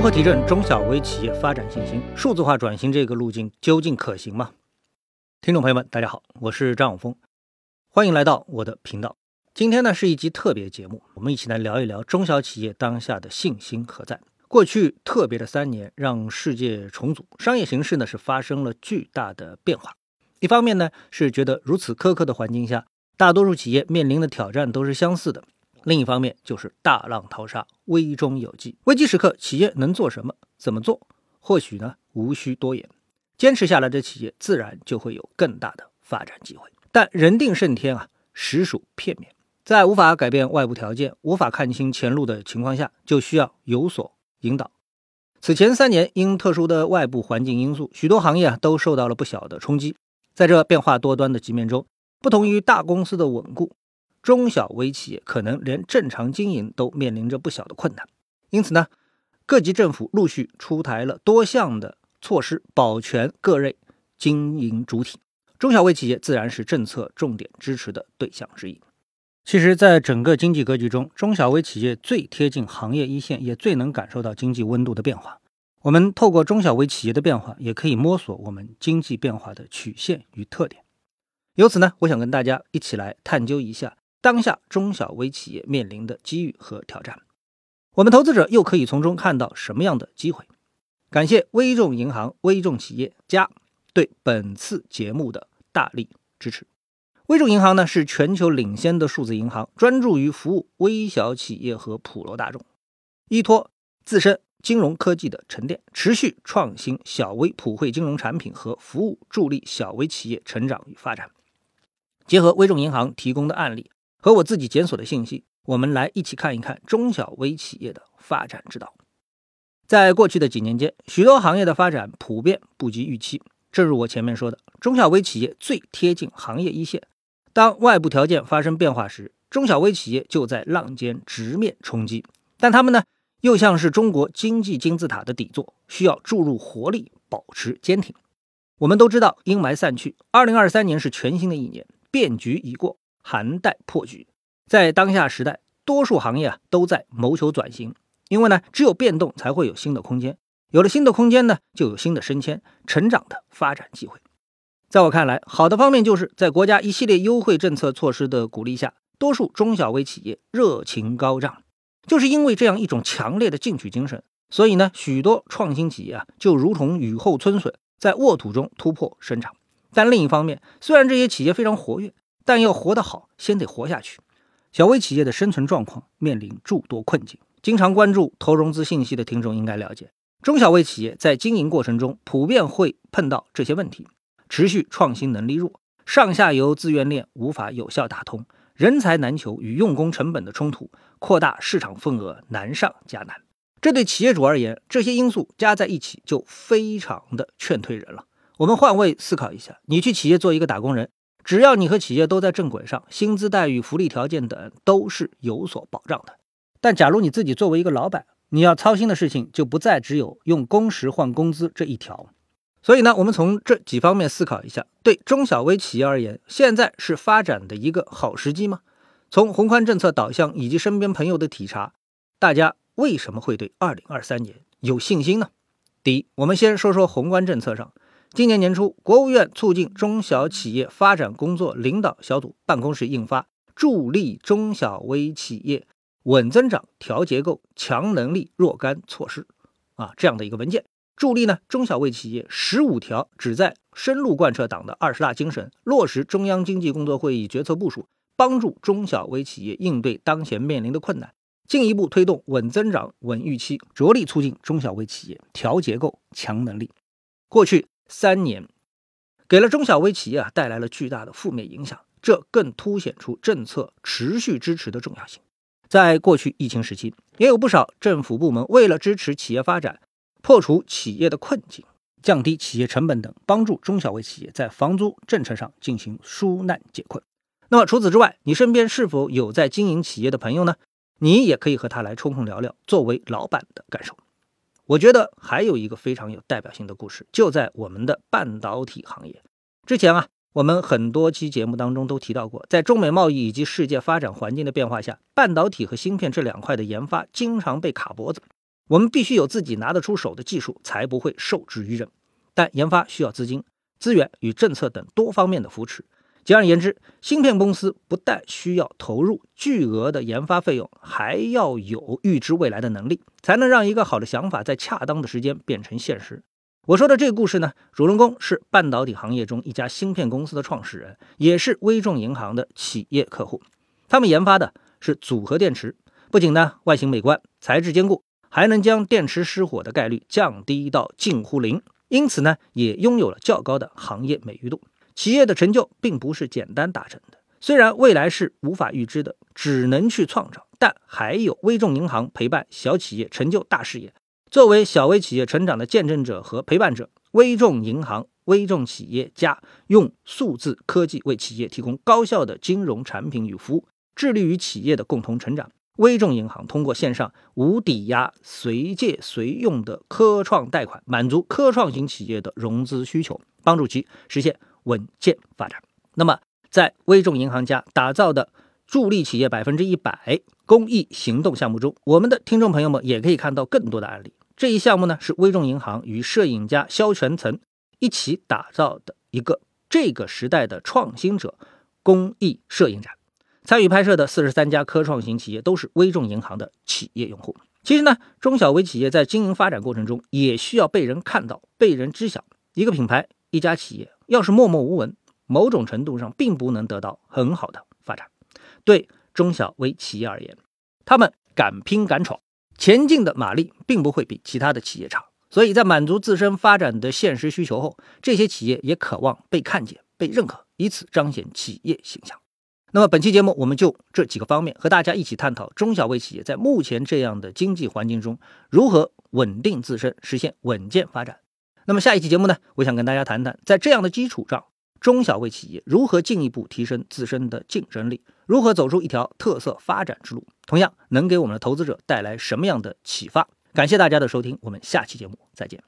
如何提振中小微企业发展信心？数字化转型这个路径究竟可行吗？听众朋友们，大家好，我是张永峰，欢迎来到我的频道。今天呢是一集特别节目，我们一起来聊一聊中小企业当下的信心何在。过去特别的三年，让世界重组，商业形势呢是发生了巨大的变化。一方面呢是觉得如此苛刻的环境下，大多数企业面临的挑战都是相似的；另一方面就是大浪淘沙，危中有机。危机时刻，企业能做什么？怎么做？或许呢无需多言，坚持下来的企业自然就会有更大的发展机会。但人定胜天啊，实属片面。在无法改变外部条件、无法看清前路的情况下，就需要有所引导。此前三年，因特殊的外部环境因素，许多行业啊都受到了不小的冲击。在这变化多端的局面中，不同于大公司的稳固，中小微企业可能连正常经营都面临着不小的困难。因此呢，各级政府陆续出台了多项的措施，保全各类经营主体。中小微企业自然是政策重点支持的对象之一。其实，在整个经济格局中，中小微企业最贴近行业一线，也最能感受到经济温度的变化。我们透过中小微企业的变化，也可以摸索我们经济变化的曲线与特点。由此呢，我想跟大家一起来探究一下当下中小微企业面临的机遇和挑战。我们投资者又可以从中看到什么样的机会？感谢微众银行微众企业家对本次节目的大力支持。微众银行呢是全球领先的数字银行，专注于服务微小企业和普罗大众，依托自身金融科技的沉淀，持续创新小微普惠金融产品和服务，助力小微企业成长与发展。结合微众银行提供的案例和我自己检索的信息，我们来一起看一看中小微企业的发展之道。在过去的几年间，许多行业的发展普遍不及预期。正如我前面说的，中小微企业最贴近行业一线。当外部条件发生变化时，中小微企业就在浪尖直面冲击，但他们呢，又像是中国经济金字塔的底座，需要注入活力，保持坚挺。我们都知道，阴霾散去，二零二三年是全新的一年，变局已过，寒带破局。在当下时代，多数行业啊都在谋求转型，因为呢，只有变动才会有新的空间，有了新的空间呢，就有新的升迁、成长的发展机会。在我看来，好的方面就是在国家一系列优惠政策措施的鼓励下，多数中小微企业热情高涨。就是因为这样一种强烈的进取精神，所以呢，许多创新企业啊，就如同雨后春笋，在沃土中突破生长。但另一方面，虽然这些企业非常活跃，但要活得好，先得活下去。小微企业的生存状况面临诸多困境。经常关注投融资信息的听众应该了解，中小微企业在经营过程中普遍会碰到这些问题。持续创新能力弱，上下游资源链无法有效打通，人才难求与用工成本的冲突，扩大市场份额难上加难。这对企业主而言，这些因素加在一起就非常的劝退人了。我们换位思考一下，你去企业做一个打工人，只要你和企业都在正轨上，薪资待遇、福利条件等都是有所保障的。但假如你自己作为一个老板，你要操心的事情就不再只有用工时换工资这一条。所以呢，我们从这几方面思考一下，对中小微企业而言，现在是发展的一个好时机吗？从宏观政策导向以及身边朋友的体察，大家为什么会对二零二三年有信心呢？第一，我们先说说宏观政策上，今年年初，国务院促进中小企业发展工作领导小组办公室印发《助力中小微企业稳增长、调结构、强能力若干措施》啊，这样的一个文件。助力呢中小微企业十五条，旨在深入贯彻党的二十大精神，落实中央经济工作会议决策部署，帮助中小微企业应对当前面临的困难，进一步推动稳增长、稳预期，着力促进中小微企业调结构、强能力。过去三年，给了中小微企业啊带来了巨大的负面影响，这更凸显出政策持续支持的重要性。在过去疫情时期，也有不少政府部门为了支持企业发展。破除企业的困境，降低企业成本等，帮助中小微企业在房租政策上进行纾难解困。那么除此之外，你身边是否有在经营企业的朋友呢？你也可以和他来抽空聊聊作为老板的感受。我觉得还有一个非常有代表性的故事，就在我们的半导体行业。之前啊，我们很多期节目当中都提到过，在中美贸易以及世界发展环境的变化下，半导体和芯片这两块的研发经常被卡脖子。我们必须有自己拿得出手的技术，才不会受制于人。但研发需要资金、资源与政策等多方面的扶持。简而言之，芯片公司不但需要投入巨额的研发费用，还要有预知未来的能力，才能让一个好的想法在恰当的时间变成现实。我说的这个故事呢，主人公是半导体行业中一家芯片公司的创始人，也是微众银行的企业客户。他们研发的是组合电池，不仅呢外形美观、材质坚固。还能将电池失火的概率降低到近乎零，因此呢，也拥有了较高的行业美誉度。企业的成就并不是简单达成的，虽然未来是无法预知的，只能去创造，但还有微众银行陪伴小企业成就大事业。作为小微企业成长的见证者和陪伴者，微众银行、微众企业家用数字科技为企业提供高效的金融产品与服务，致力于企业的共同成长。微众银行通过线上无抵押、随借随用的科创贷款，满足科创型企业的融资需求，帮助其实现稳健发展。那么，在微众银行家打造的助力企业百分之一百公益行动项目中，我们的听众朋友们也可以看到更多的案例。这一项目呢，是微众银行与摄影家肖全岑一起打造的一个这个时代的创新者公益摄影展。参与拍摄的四十三家科创型企业都是微众银行的企业用户。其实呢，中小微企业在经营发展过程中也需要被人看到、被人知晓。一个品牌、一家企业要是默默无闻，某种程度上并不能得到很好的发展。对中小微企业而言，他们敢拼敢闯，前进的马力并不会比其他的企业差。所以在满足自身发展的现实需求后，这些企业也渴望被看见、被认可，以此彰显企业形象。那么本期节目，我们就这几个方面和大家一起探讨中小微企业在目前这样的经济环境中如何稳定自身，实现稳健发展。那么下一期节目呢，我想跟大家谈谈，在这样的基础上，中小微企业如何进一步提升自身的竞争力，如何走出一条特色发展之路，同样能给我们的投资者带来什么样的启发？感谢大家的收听，我们下期节目再见。